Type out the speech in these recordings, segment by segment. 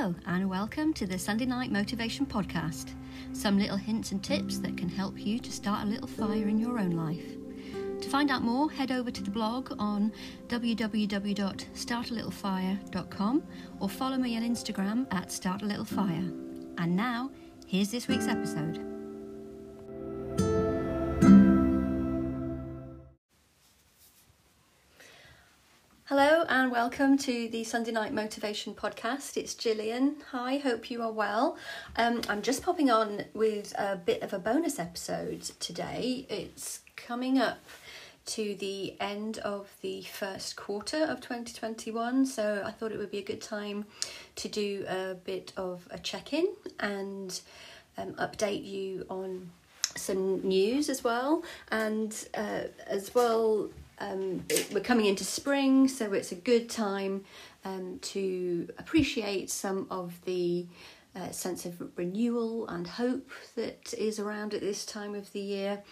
Hello, and welcome to the Sunday Night Motivation Podcast. Some little hints and tips that can help you to start a little fire in your own life. To find out more, head over to the blog on www.startalittlefire.com or follow me on Instagram at startalittlefire. And now, here's this week's episode. And welcome to the Sunday Night Motivation Podcast. It's Gillian. Hi, hope you are well. Um, I'm just popping on with a bit of a bonus episode today. It's coming up to the end of the first quarter of 2021, so I thought it would be a good time to do a bit of a check in and um, update you on some news as well, and uh, as well um, we're coming into spring, so it's a good time um, to appreciate some of the uh, sense of renewal and hope that is around at this time of the year.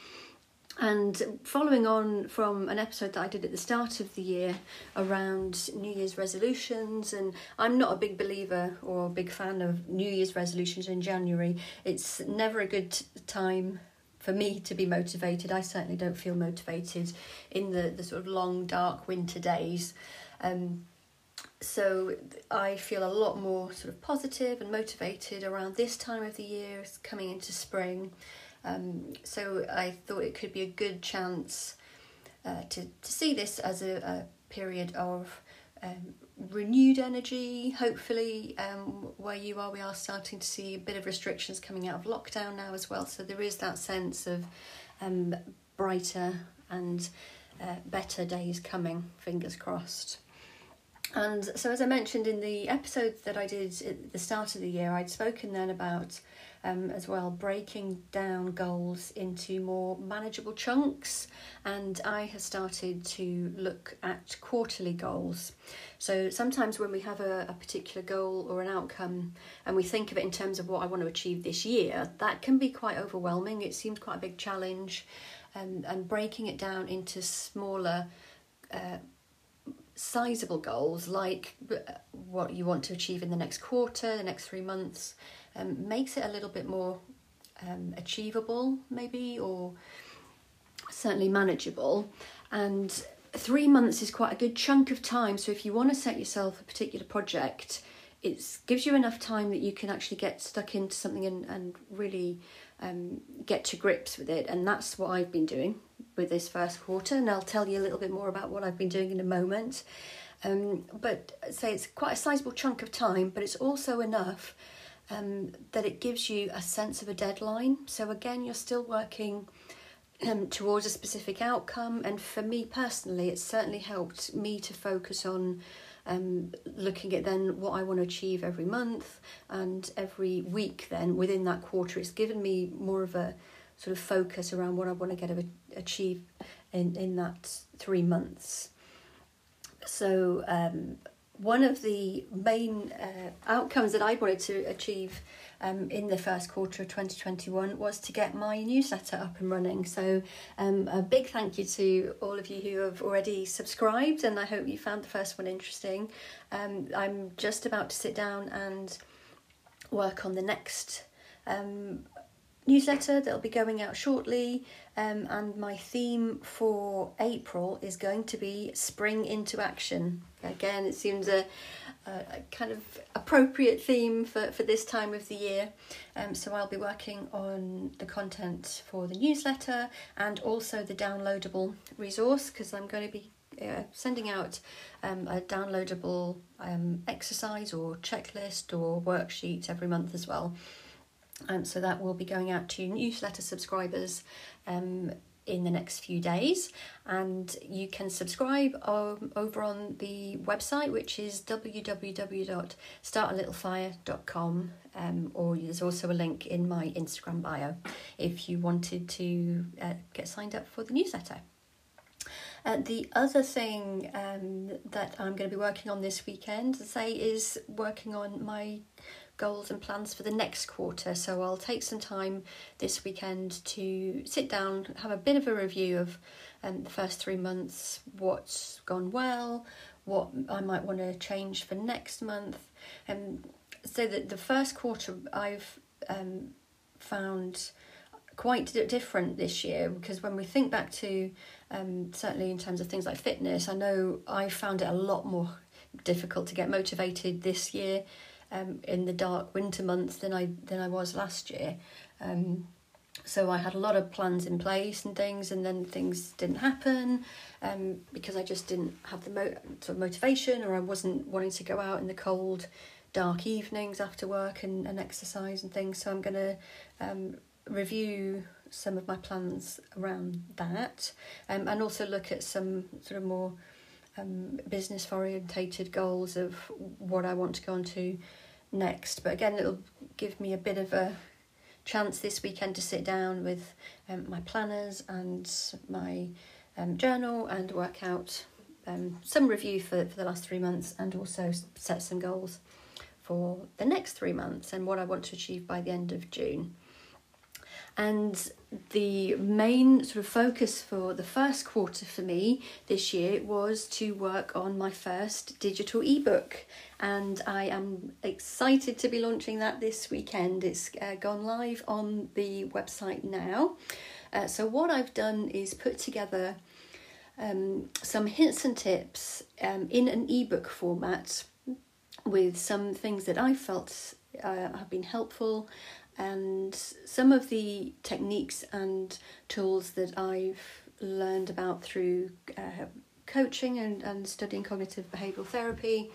And following on from an episode that I did at the start of the year around New Year's resolutions, and I'm not a big believer or a big fan of New Year's resolutions in January. It's never a good time for me to be motivated. I certainly don't feel motivated in the, the sort of long, dark winter days. Um, so I feel a lot more sort of positive and motivated around this time of the year, coming into spring. Um, so I thought it could be a good chance uh, to, to see this as a, a period of um, renewed energy. Hopefully, um, where you are, we are starting to see a bit of restrictions coming out of lockdown now as well. So there is that sense of um, brighter and uh, better days coming. Fingers crossed. And so, as I mentioned in the episode that I did at the start of the year, I'd spoken then about um, as well breaking down goals into more manageable chunks. And I have started to look at quarterly goals. So, sometimes when we have a, a particular goal or an outcome and we think of it in terms of what I want to achieve this year, that can be quite overwhelming. It seems quite a big challenge. Um, and breaking it down into smaller uh, sizable goals like uh, what you want to achieve in the next quarter, the next three months, um, makes it a little bit more um, achievable, maybe, or certainly manageable. And three months is quite a good chunk of time. So if you want to set yourself a particular project, it gives you enough time that you can actually get stuck into something and, and really um, get to grips with it. And that's what I've been doing with this first quarter, and I'll tell you a little bit more about what I've been doing in a moment. Um, but say it's quite a sizable chunk of time, but it's also enough um, that it gives you a sense of a deadline. So again, you're still working um, towards a specific outcome, and for me personally, it certainly helped me to focus on um, looking at then what I want to achieve every month and every week. Then within that quarter, it's given me more of a sort of focus around what I want to get of achieve in in that three months. So um, one of the main uh, outcomes that I wanted to achieve um, in the first quarter of 2021 was to get my newsletter up and running. So, um, a big thank you to all of you who have already subscribed, and I hope you found the first one interesting. Um, I'm just about to sit down and work on the next um, newsletter that'll be going out shortly. Um, and my theme for April is going to be spring into action. Again, it seems a, a, kind of appropriate theme for, for this time of the year. Um, so I'll be working on the content for the newsletter and also the downloadable resource because I'm going to be uh, sending out um, a downloadable um, exercise or checklist or worksheet every month as well. Um, so that will be going out to newsletter subscribers um, in the next few days. And you can subscribe um, over on the website, which is www.startalittlefire.com, um, or there's also a link in my Instagram bio if you wanted to uh, get signed up for the newsletter. Uh, the other thing um, that I'm going to be working on this weekend, say, is working on my goals and plans for the next quarter. So I'll take some time this weekend to sit down, have a bit of a review of um, the first three months, what's gone well, what I might want to change for next month. And so that the first quarter I've um, found quite different this year because when we think back to um, certainly in terms of things like fitness, I know I found it a lot more difficult to get motivated this year um, in the dark winter months than I than I was last year. Um, so I had a lot of plans in place and things, and then things didn't happen um, because I just didn't have the mo- sort of motivation, or I wasn't wanting to go out in the cold, dark evenings after work and, and exercise and things. So I'm going to um, review some of my plans around that, um, and also look at some sort of more um, business orientated goals of what I want to go on to next. But again, it'll give me a bit of a chance this weekend to sit down with um, my planners and my um, journal and work out um, some review for, for the last three months and also set some goals for the next three months and what I want to achieve by the end of June. And the main sort of focus for the first quarter for me this year was to work on my first digital ebook. And I am excited to be launching that this weekend. It's uh, gone live on the website now. Uh, so, what I've done is put together um, some hints and tips um, in an ebook format with some things that I felt uh, have been helpful and some of the techniques and tools that I've learned about through uh, coaching and, and studying cognitive behavioral therapy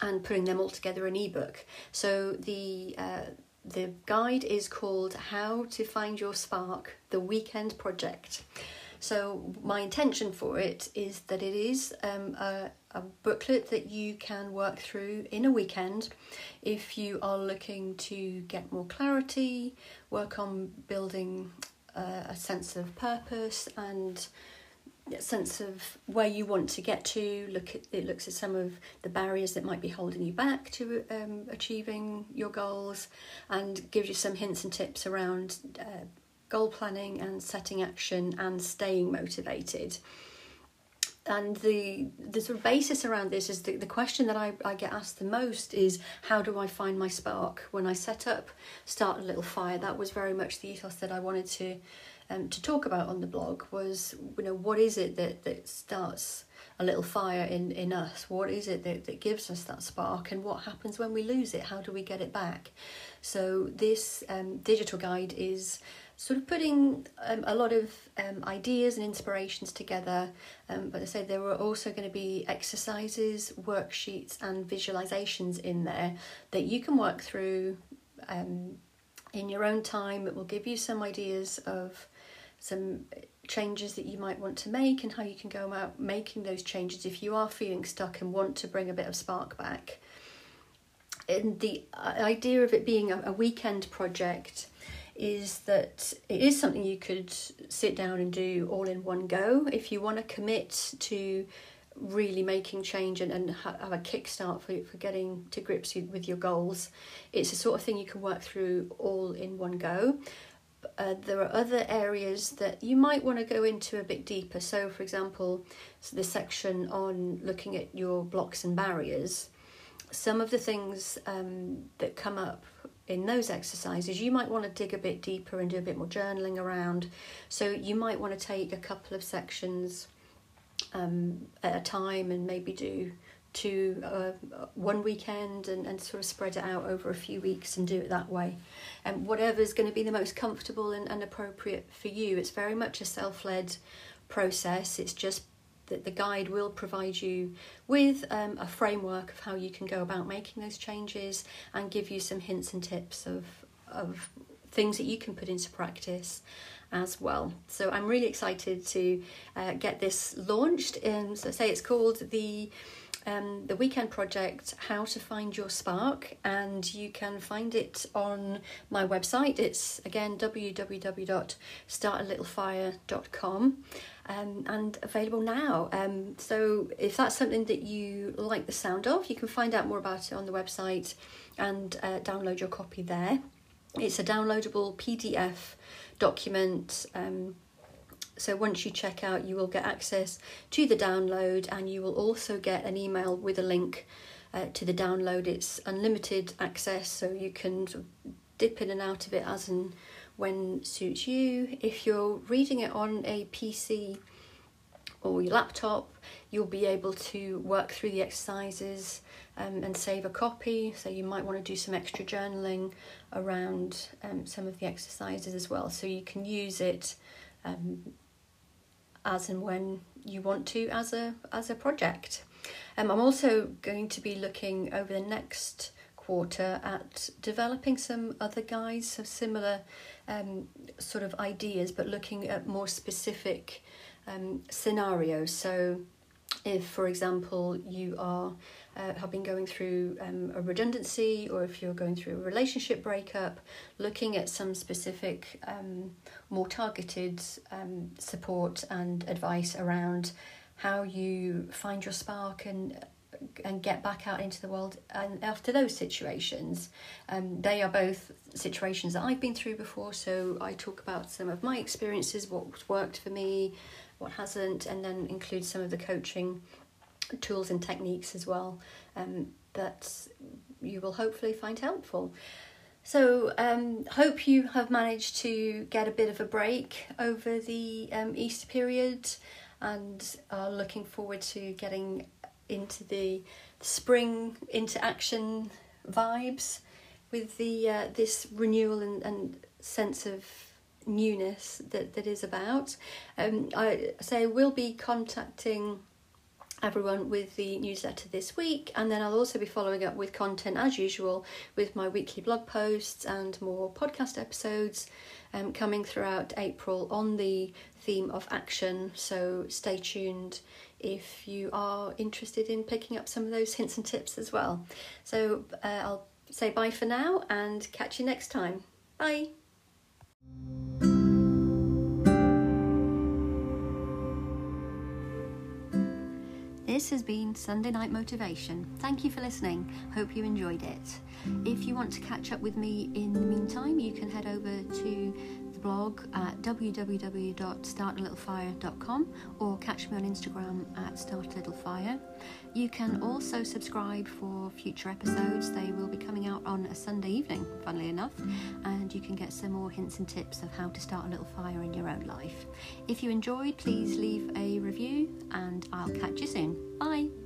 and putting them all together in ebook. So the uh, the guide is called How to Find Your Spark: The Weekend Project. So my intention for it is that it is um, a, a booklet that you can work through in a weekend if you are looking to get more clarity, work on building uh, a sense of purpose and a sense of where you want to get to. Look at it looks at some of the barriers that might be holding you back to um, achieving your goals, and gives you some hints and tips around uh, goal planning and setting action and staying motivated. And the the sort of basis around this is the, the question that I, I get asked the most is how do I find my spark? When I set up Start a Little Fire, that was very much the ethos that I wanted to um, to talk about on the blog was you know what is it that, that starts a little fire in, in us? What is it that, that gives us that spark and what happens when we lose it? How do we get it back? So this um, digital guide is sort of putting um, a lot of um, ideas and inspirations together. Um, but I say there were also going to be exercises, worksheets, and visualizations in there that you can work through um, in your own time. It will give you some ideas of some changes that you might want to make and how you can go about making those changes if you are feeling stuck and want to bring a bit of spark back. And the uh, idea of it being a weekend project is that it is something you could sit down and do all in one go if you want to commit to really making change and, and have a kickstart for, for getting to grips with your goals. It's the sort of thing you can work through all in one go. Uh, there are other areas that you might want to go into a bit deeper. So for example so the section on looking at your blocks and barriers. Some of the things um, that come up in those exercises, you might want to dig a bit deeper and do a bit more journaling around. So you might want to take a couple of sections um, at a time and maybe do two uh, one weekend and, and sort of spread it out over a few weeks and do it that way and whatever's going to be the most comfortable and, and appropriate for you it's very much a self-led process it's just that the guide will provide you with um, a framework of how you can go about making those changes and give you some hints and tips of, of things that you can put into practice as well. So I'm really excited to uh, get this launched. And so say it's called the um, the weekend project how to find your spark and you can find it on my website it's again www.startalittlefire.com um, and available now. Um, so if that's something that you like the sound of, you can find out more about it on the website and uh, download your copy there. It's a downloadable PDF document. Um, so once you check out, you will get access to the download and you will also get an email with a link uh, to the download. It's unlimited access, so you can dip in and out of it as and when suits you. If you're reading it on a PC or your laptop, you'll be able to work through the exercises um, and save a copy. So you might want to do some extra journaling around um, some of the exercises as well. So you can use it um, as and when you want to as a as a project. Um, I'm also going to be looking over the next quarter at developing some other guides of similar um, sort of ideas, but looking at more specific um, scenarios. So, if, for example, you are uh, have been going through um, a redundancy, or if you're going through a relationship breakup, looking at some specific, um, more targeted um, support and advice around how you find your spark and and get back out into the world and after those situations. Um, they are both situations that i've been through before so i talk about some of my experiences what worked for me what hasn't and then include some of the coaching tools and techniques as well um, that you will hopefully find helpful so um, hope you have managed to get a bit of a break over the um, easter period and are looking forward to getting into the spring into action vibes with the uh, this renewal and, and sense of newness that, that is about. Um, I say we'll be contacting everyone with the newsletter this week and then I'll also be following up with content as usual with my weekly blog posts and more podcast episodes um, coming throughout April on the theme of action so stay tuned if you are interested in picking up some of those hints and tips as well. So uh, I'll say bye for now and catch you next time. Bye. This has been Sunday Night Motivation. Thank you for listening. Hope you enjoyed it. If you want to catch up with me in the meantime, you can head over to blog at www.startalittlefire.com or catch me on Instagram at startalittlefire. You can also subscribe for future episodes. They will be coming out on a Sunday evening, funnily enough, and you can get some more hints and tips of how to start a little fire in your own life. If you enjoyed, please leave a review and I'll catch you soon. Bye.